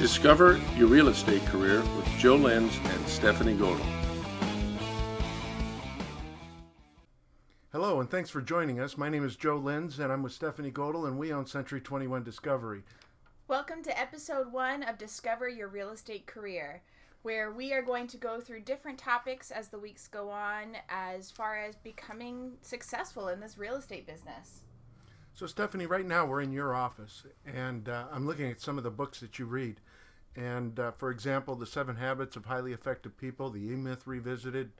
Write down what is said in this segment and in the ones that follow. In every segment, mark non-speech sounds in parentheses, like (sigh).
Discover your real estate career with Joe Lenz and Stephanie Godel. Hello, and thanks for joining us. My name is Joe Lenz, and I'm with Stephanie Godel, and we own Century 21 Discovery. Welcome to episode one of Discover Your Real Estate Career, where we are going to go through different topics as the weeks go on as far as becoming successful in this real estate business. So, Stephanie, right now we're in your office, and uh, I'm looking at some of the books that you read. And uh, for example, The Seven Habits of Highly Effective People, The E Myth Revisited,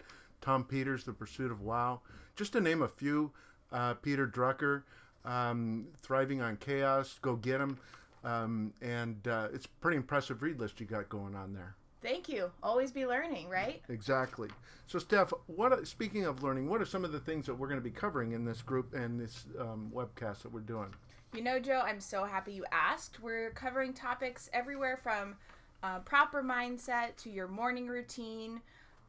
Tom Peters, The Pursuit of Wow. Just to name a few, uh, Peter Drucker, um, Thriving on Chaos, Go Get 'em. Um, and uh, it's a pretty impressive read list you got going on there. Thank you. Always be learning, right? Exactly. So, Steph, what speaking of learning, what are some of the things that we're going to be covering in this group and this um, webcast that we're doing? You know, Joe, I'm so happy you asked. We're covering topics everywhere from uh, proper mindset to your morning routine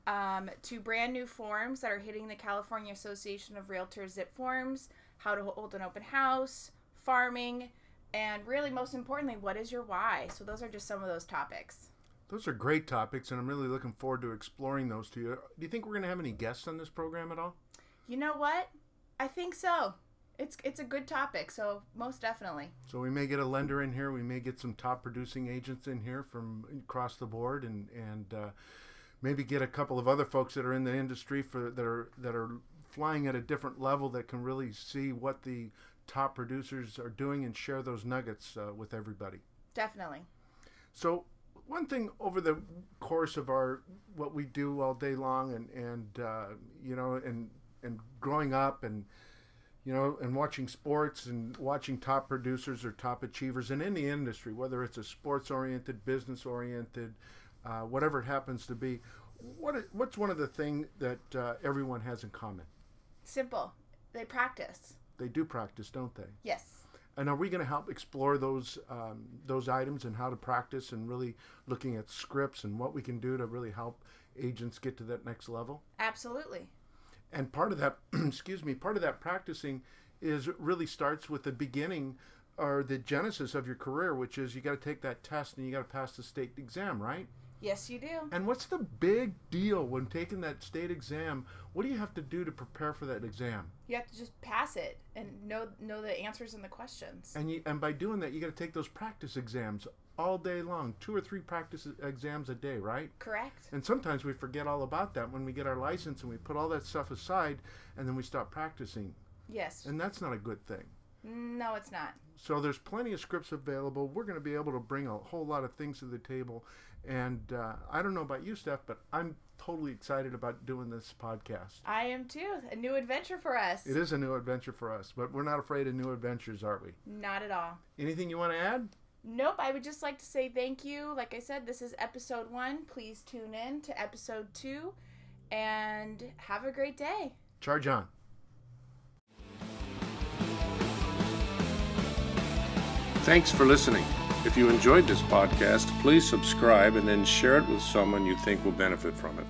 um, to brand new forms that are hitting the California Association of Realtors zipForms, how to hold an open house, farming, and really, most importantly, what is your why? So, those are just some of those topics. Those are great topics, and I'm really looking forward to exploring those to you. Do you think we're going to have any guests on this program at all? You know what? I think so. It's it's a good topic, so most definitely. So we may get a lender in here. We may get some top producing agents in here from across the board, and and uh, maybe get a couple of other folks that are in the industry for that are that are flying at a different level that can really see what the top producers are doing and share those nuggets uh, with everybody. Definitely. So one thing over the course of our what we do all day long and and uh, you know and and growing up and you know and watching sports and watching top producers or top achievers in any industry whether it's a sports oriented business oriented uh, whatever it happens to be what what's one of the things that uh, everyone has in common? Simple. They practice. They do practice don't they? Yes and are we going to help explore those um, those items and how to practice and really looking at scripts and what we can do to really help agents get to that next level? Absolutely. And part of that, (clears throat) excuse me, part of that practicing is really starts with the beginning or the genesis of your career, which is you got to take that test and you got to pass the state exam, right? Yes, you do. And what's the big deal when taking that state exam? What do you have to do to prepare for that exam? You have to just pass it and know know the answers and the questions. And you and by doing that, you got to take those practice exams all day long, two or three practice exams a day, right? Correct. And sometimes we forget all about that when we get our license and we put all that stuff aside and then we stop practicing. Yes. And that's not a good thing. No, it's not. So there's plenty of scripts available. We're going to be able to bring a whole lot of things to the table and uh, I don't know about you, Steph, but I'm totally excited about doing this podcast. I am too. A new adventure for us. It is a new adventure for us, but we're not afraid of new adventures, are we? Not at all. Anything you want to add? Nope. I would just like to say thank you. Like I said, this is episode one. Please tune in to episode two and have a great day. Charge on. Thanks for listening. If you enjoyed this podcast, please subscribe and then share it with someone you think will benefit from it.